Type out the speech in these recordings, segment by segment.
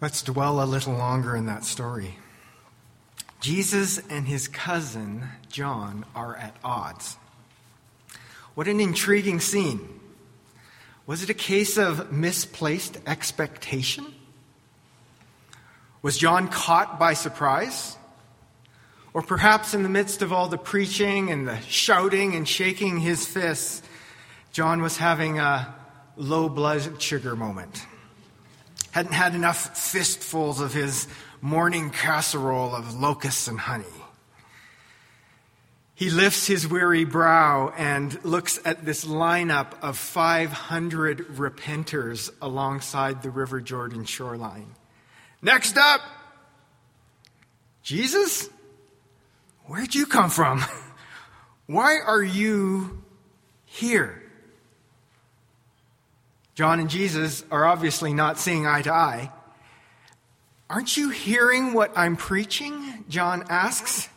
Let's dwell a little longer in that story. Jesus and his cousin, John, are at odds. What an intriguing scene. Was it a case of misplaced expectation? Was John caught by surprise? Or perhaps in the midst of all the preaching and the shouting and shaking his fists, John was having a low blood sugar moment. Hadn't had enough fistfuls of his morning casserole of locusts and honey. He lifts his weary brow and looks at this lineup of 500 repenters alongside the River Jordan shoreline. Next up, Jesus? Where'd you come from? Why are you here? John and Jesus are obviously not seeing eye to eye. Aren't you hearing what I'm preaching? John asks.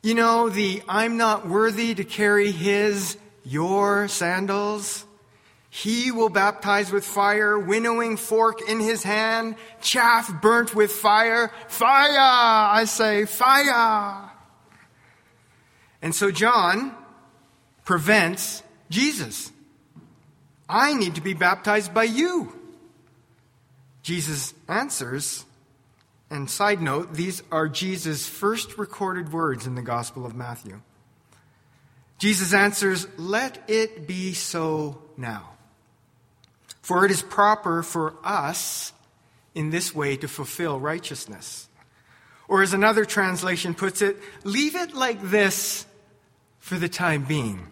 You know, the I'm not worthy to carry his, your sandals. He will baptize with fire, winnowing fork in his hand, chaff burnt with fire. Fire! I say, fire! And so John prevents Jesus. I need to be baptized by you. Jesus answers, and side note, these are Jesus' first recorded words in the Gospel of Matthew. Jesus answers, Let it be so now. For it is proper for us in this way to fulfill righteousness. Or as another translation puts it, leave it like this for the time being.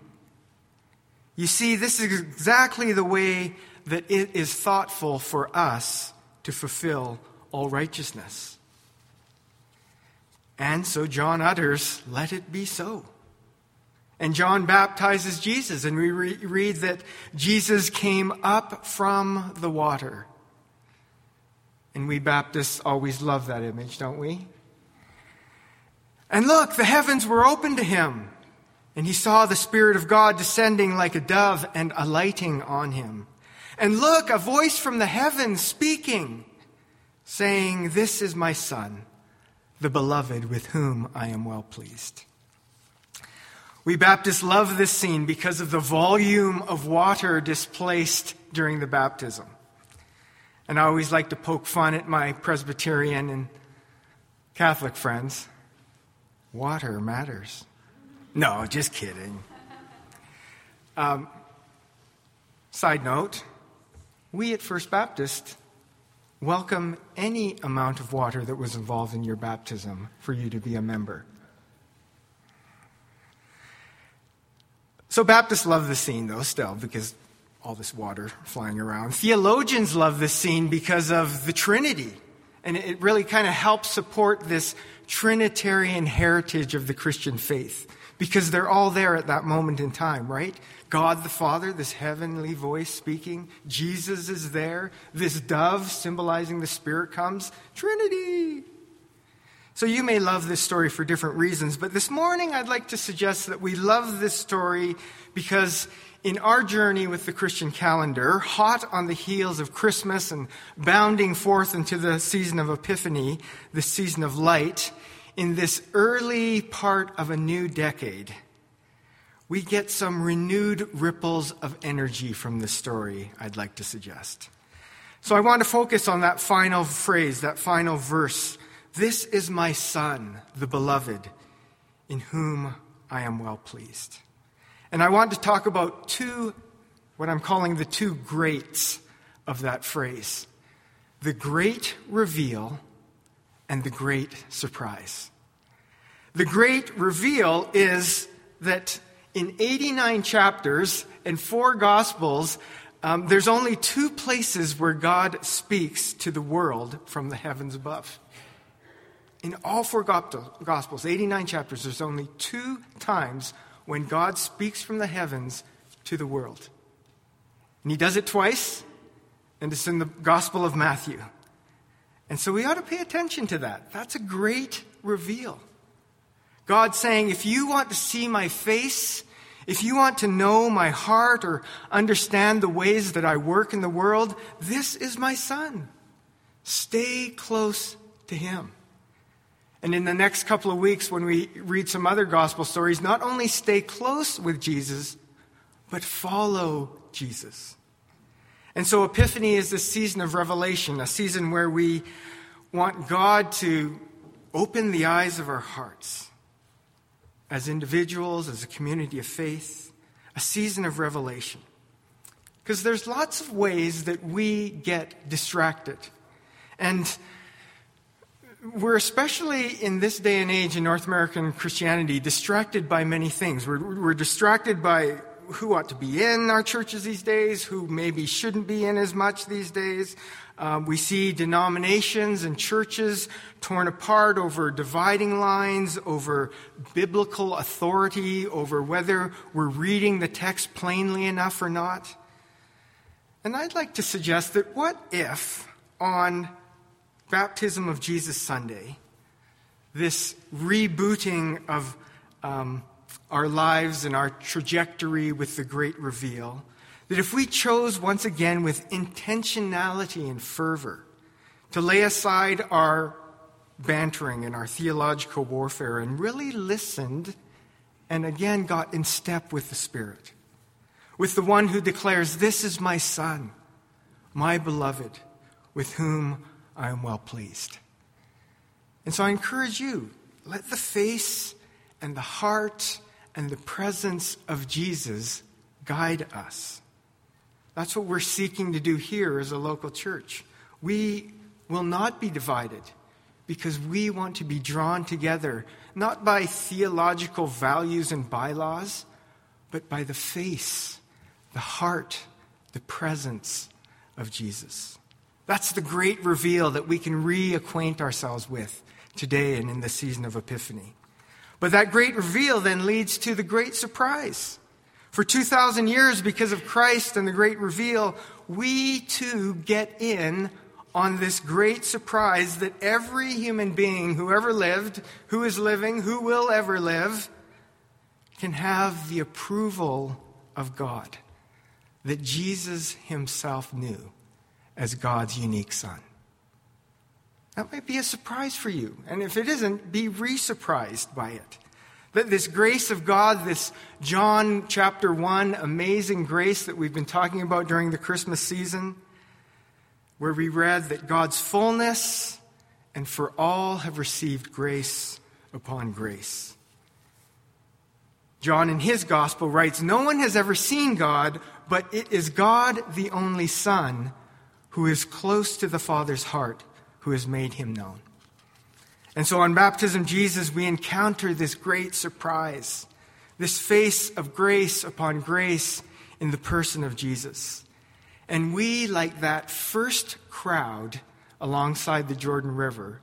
You see, this is exactly the way that it is thoughtful for us to fulfill all righteousness. And so John utters, Let it be so. And John baptizes Jesus, and we re- read that Jesus came up from the water. And we Baptists always love that image, don't we? And look, the heavens were open to him. And he saw the Spirit of God descending like a dove and alighting on him. And look, a voice from the heavens speaking, saying, This is my Son, the beloved with whom I am well pleased. We Baptists love this scene because of the volume of water displaced during the baptism. And I always like to poke fun at my Presbyterian and Catholic friends. Water matters. No, just kidding. Um, side note we at First Baptist welcome any amount of water that was involved in your baptism for you to be a member. So, Baptists love the scene, though, still, because all this water flying around. Theologians love this scene because of the Trinity. And it really kind of helps support this Trinitarian heritage of the Christian faith because they're all there at that moment in time, right? God the Father, this heavenly voice speaking. Jesus is there. This dove symbolizing the Spirit comes. Trinity. So you may love this story for different reasons, but this morning I'd like to suggest that we love this story because in our journey with the Christian calendar, hot on the heels of Christmas and bounding forth into the season of Epiphany, the season of light, in this early part of a new decade, we get some renewed ripples of energy from this story, I'd like to suggest. So I want to focus on that final phrase, that final verse. This is my Son, the beloved, in whom I am well pleased. And I want to talk about two, what I'm calling the two greats of that phrase the great reveal and the great surprise. The great reveal is that in 89 chapters and four gospels, um, there's only two places where God speaks to the world from the heavens above. In all four gospels, 89 chapters, there's only two times when God speaks from the heavens to the world. And he does it twice, and it's in the Gospel of Matthew. And so we ought to pay attention to that. That's a great reveal. God saying, if you want to see my face, if you want to know my heart or understand the ways that I work in the world, this is my son. Stay close to Him. And in the next couple of weeks, when we read some other gospel stories, not only stay close with Jesus, but follow Jesus. And so, Epiphany is this season of revelation, a season where we want God to open the eyes of our hearts as individuals, as a community of faith, a season of revelation. Because there's lots of ways that we get distracted. And we're especially in this day and age in North American Christianity distracted by many things. We're, we're, distracted by who ought to be in our churches these days, who maybe shouldn't be in as much these days. Um, we see denominations and churches torn apart over dividing lines, over biblical authority, over whether we're reading the text plainly enough or not. And I'd like to suggest that what if on Baptism of Jesus Sunday, this rebooting of um, our lives and our trajectory with the great reveal, that if we chose once again with intentionality and fervor to lay aside our bantering and our theological warfare and really listened and again got in step with the Spirit, with the one who declares, This is my Son, my beloved, with whom I am well pleased. And so I encourage you let the face and the heart and the presence of Jesus guide us. That's what we're seeking to do here as a local church. We will not be divided because we want to be drawn together, not by theological values and bylaws, but by the face, the heart, the presence of Jesus. That's the great reveal that we can reacquaint ourselves with today and in the season of Epiphany. But that great reveal then leads to the great surprise. For 2,000 years, because of Christ and the great reveal, we too get in on this great surprise that every human being who ever lived, who is living, who will ever live, can have the approval of God that Jesus himself knew as God's unique son. That might be a surprise for you. And if it isn't, be re surprised by it. That this grace of God, this John chapter 1 amazing grace that we've been talking about during the Christmas season, where we read that God's fullness and for all have received grace upon grace. John, in his gospel, writes No one has ever seen God, but it is God, the only Son, who is close to the Father's heart, who has made him known. And so on baptism, Jesus, we encounter this great surprise, this face of grace upon grace in the person of Jesus. And we, like that first crowd alongside the Jordan River,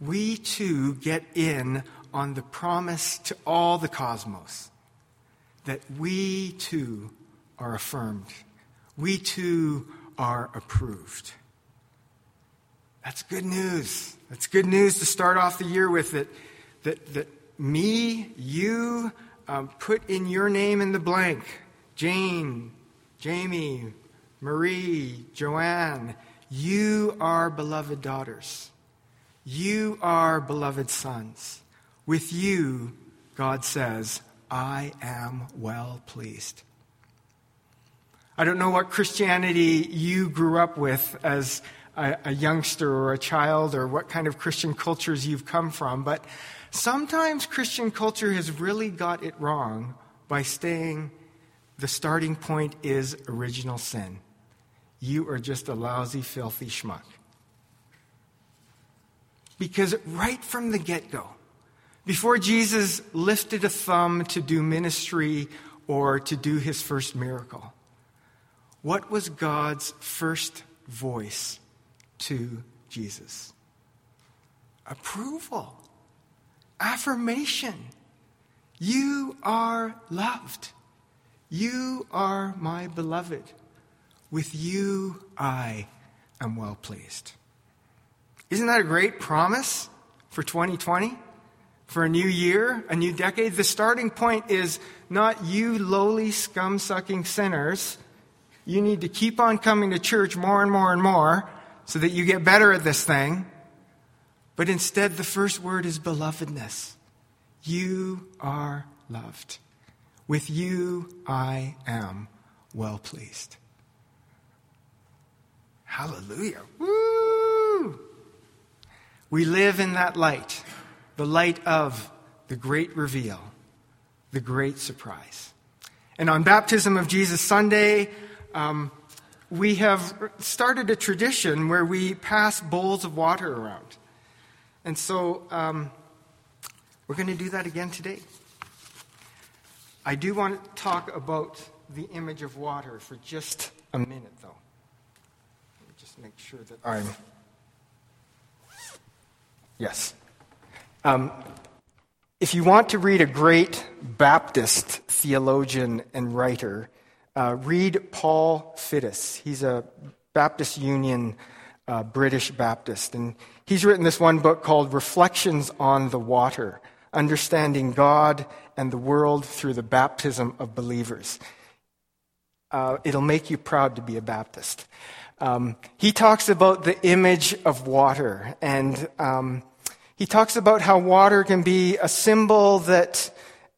we too get in on the promise to all the cosmos that we too are affirmed. We too are approved. That's good news. That's good news to start off the year with that, that, that me, you, um, put in your name in the blank. Jane, Jamie, Marie, Joanne, you are beloved daughters. You are beloved sons. With you, God says, I am well pleased. I don't know what Christianity you grew up with as a, a, youngster or a child or what kind of Christian cultures you've come from, but sometimes Christian culture has really got it wrong by saying the starting point is original sin. You are just a lousy, filthy schmuck. Because right from the get go, before Jesus lifted a thumb to do ministry or to do his first miracle, what was God's first voice to Jesus? Approval, affirmation. You are loved. You are my beloved. With you I am well pleased. Isn't that a great promise for 2020? For a new year, a new decade? The starting point is not you lowly, scum sucking sinners you need to keep on coming to church more and more and more so that you get better at this thing. But instead, the first word is belovedness. You are loved. With you, I am well pleased. Hallelujah. Woo! We live in that light, the light of the great reveal, the great surprise. And on Baptism of Jesus Sunday, um, we have started a tradition where we pass bowls of water around. And so um, we're going to do that again today. I do want to talk about the image of water for just a minute, though. Let me just make sure that I'm. Yes. Um, if you want to read a great Baptist theologian and writer, uh, read Paul Fiddes. He's a Baptist Union uh, British Baptist, and he's written this one book called Reflections on the Water Understanding God and the World Through the Baptism of Believers. Uh, it'll make you proud to be a Baptist. Um, he talks about the image of water, and um, he talks about how water can be a symbol that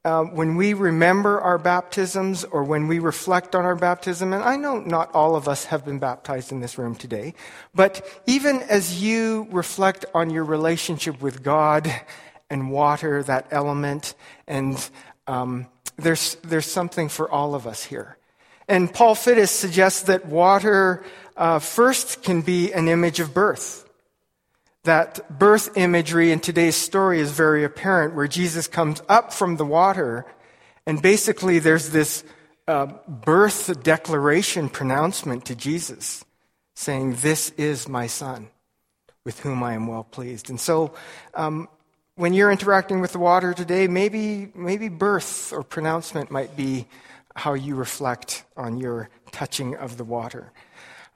uh, when we remember our baptisms or when we reflect on our baptism, and I know not all of us have been baptized in this room today, but even as you reflect on your relationship with God and water, that element, and um, there's, there's something for all of us here. And Paul Fiddes suggests that water uh, first can be an image of birth that birth imagery in today's story is very apparent, where Jesus comes up from the water, and basically there's this uh, birth declaration pronouncement to Jesus, saying, This is my son, with whom I am well pleased. And so, um, when you're interacting with the water today, maybe, maybe birth or pronouncement might be how you reflect on your touching of the water.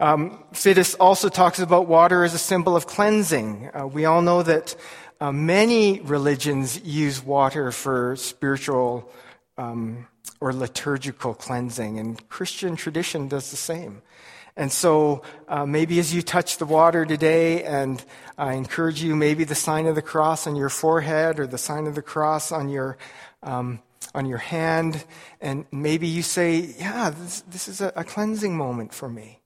Um, Fiddes also talks about water as a symbol of cleansing. Uh, we all know that uh, many religions use water for spiritual um, or liturgical cleansing, and Christian tradition does the same. And so uh, maybe as you touch the water today, and I encourage you, maybe the sign of the cross on your forehead or the sign of the cross on your um, on your hand, and maybe you say, "Yeah, this, this is a, a cleansing moment for me."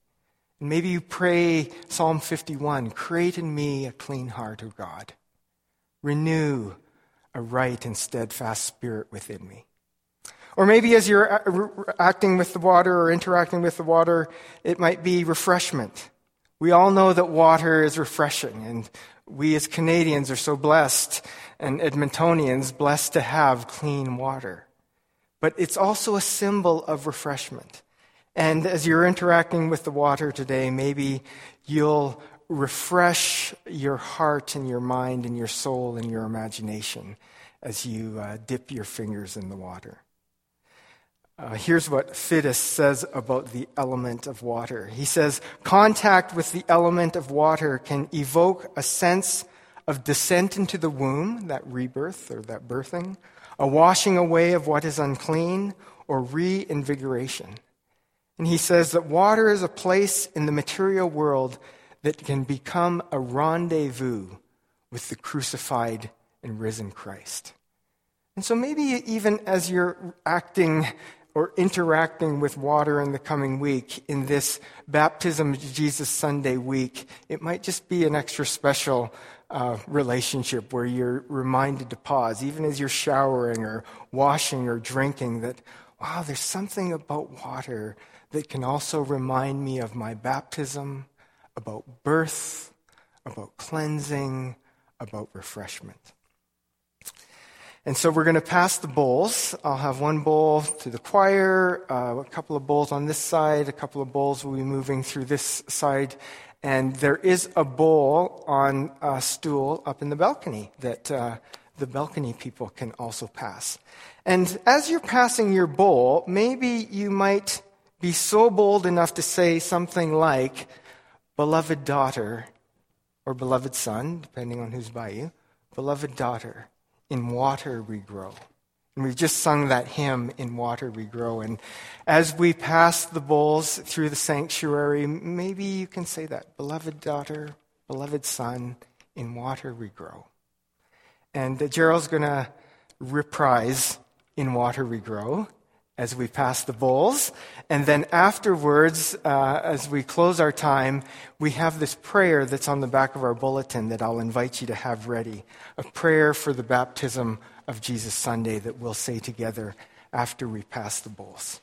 Maybe you pray Psalm 51 Create in me a clean heart, O God. Renew a right and steadfast spirit within me. Or maybe as you're uh, acting with the water or interacting with the water, it might be refreshment. We all know that water is refreshing, and we as Canadians are so blessed, and Edmontonians blessed to have clean water. But it's also a symbol of refreshment. And as you're interacting with the water today, maybe you'll refresh your heart and your mind and your soul and your imagination as you uh, dip your fingers in the water. Uh, here's what Fiddes says about the element of water. He says, Contact with the element of water can evoke a sense of descent into the womb, that rebirth or that birthing, a washing away of what is unclean, or reinvigoration. And he says that water is a place in the material world that can become a rendezvous with the crucified and risen Christ. And so maybe even as you're acting or interacting with water in the coming week, in this Baptism of Jesus Sunday week, it might just be an extra special uh, relationship where you're reminded to pause, even as you're showering or washing or drinking, that, wow, there's something about water that can also remind me of my baptism, about birth, about cleansing, about refreshment. And so we're going to pass the bowls. I'll have one bowl to the choir, uh, a couple of bowls on this side, a couple of bowls will be moving through this side. And there is a bowl on a stool up in the balcony that uh, the balcony people can also pass. And as you're passing your bowl, maybe you might be so bold enough to say something like, Beloved daughter, or beloved son, depending on who's by you, beloved daughter, in water we grow, And we've just sung that hymn, In Water We Grow. And as we pass the bowls through the sanctuary, maybe you can say that, Beloved daughter, beloved son, in water we grow. And uh, Gerald's going to reprise In Water We Grow as we pass the bowls. And then afterwards, uh, as we close our time, we have this prayer that's on the back of our bulletin that I'll invite you to have ready a prayer for the baptism of Jesus Sunday that we'll say together after we pass the bowls.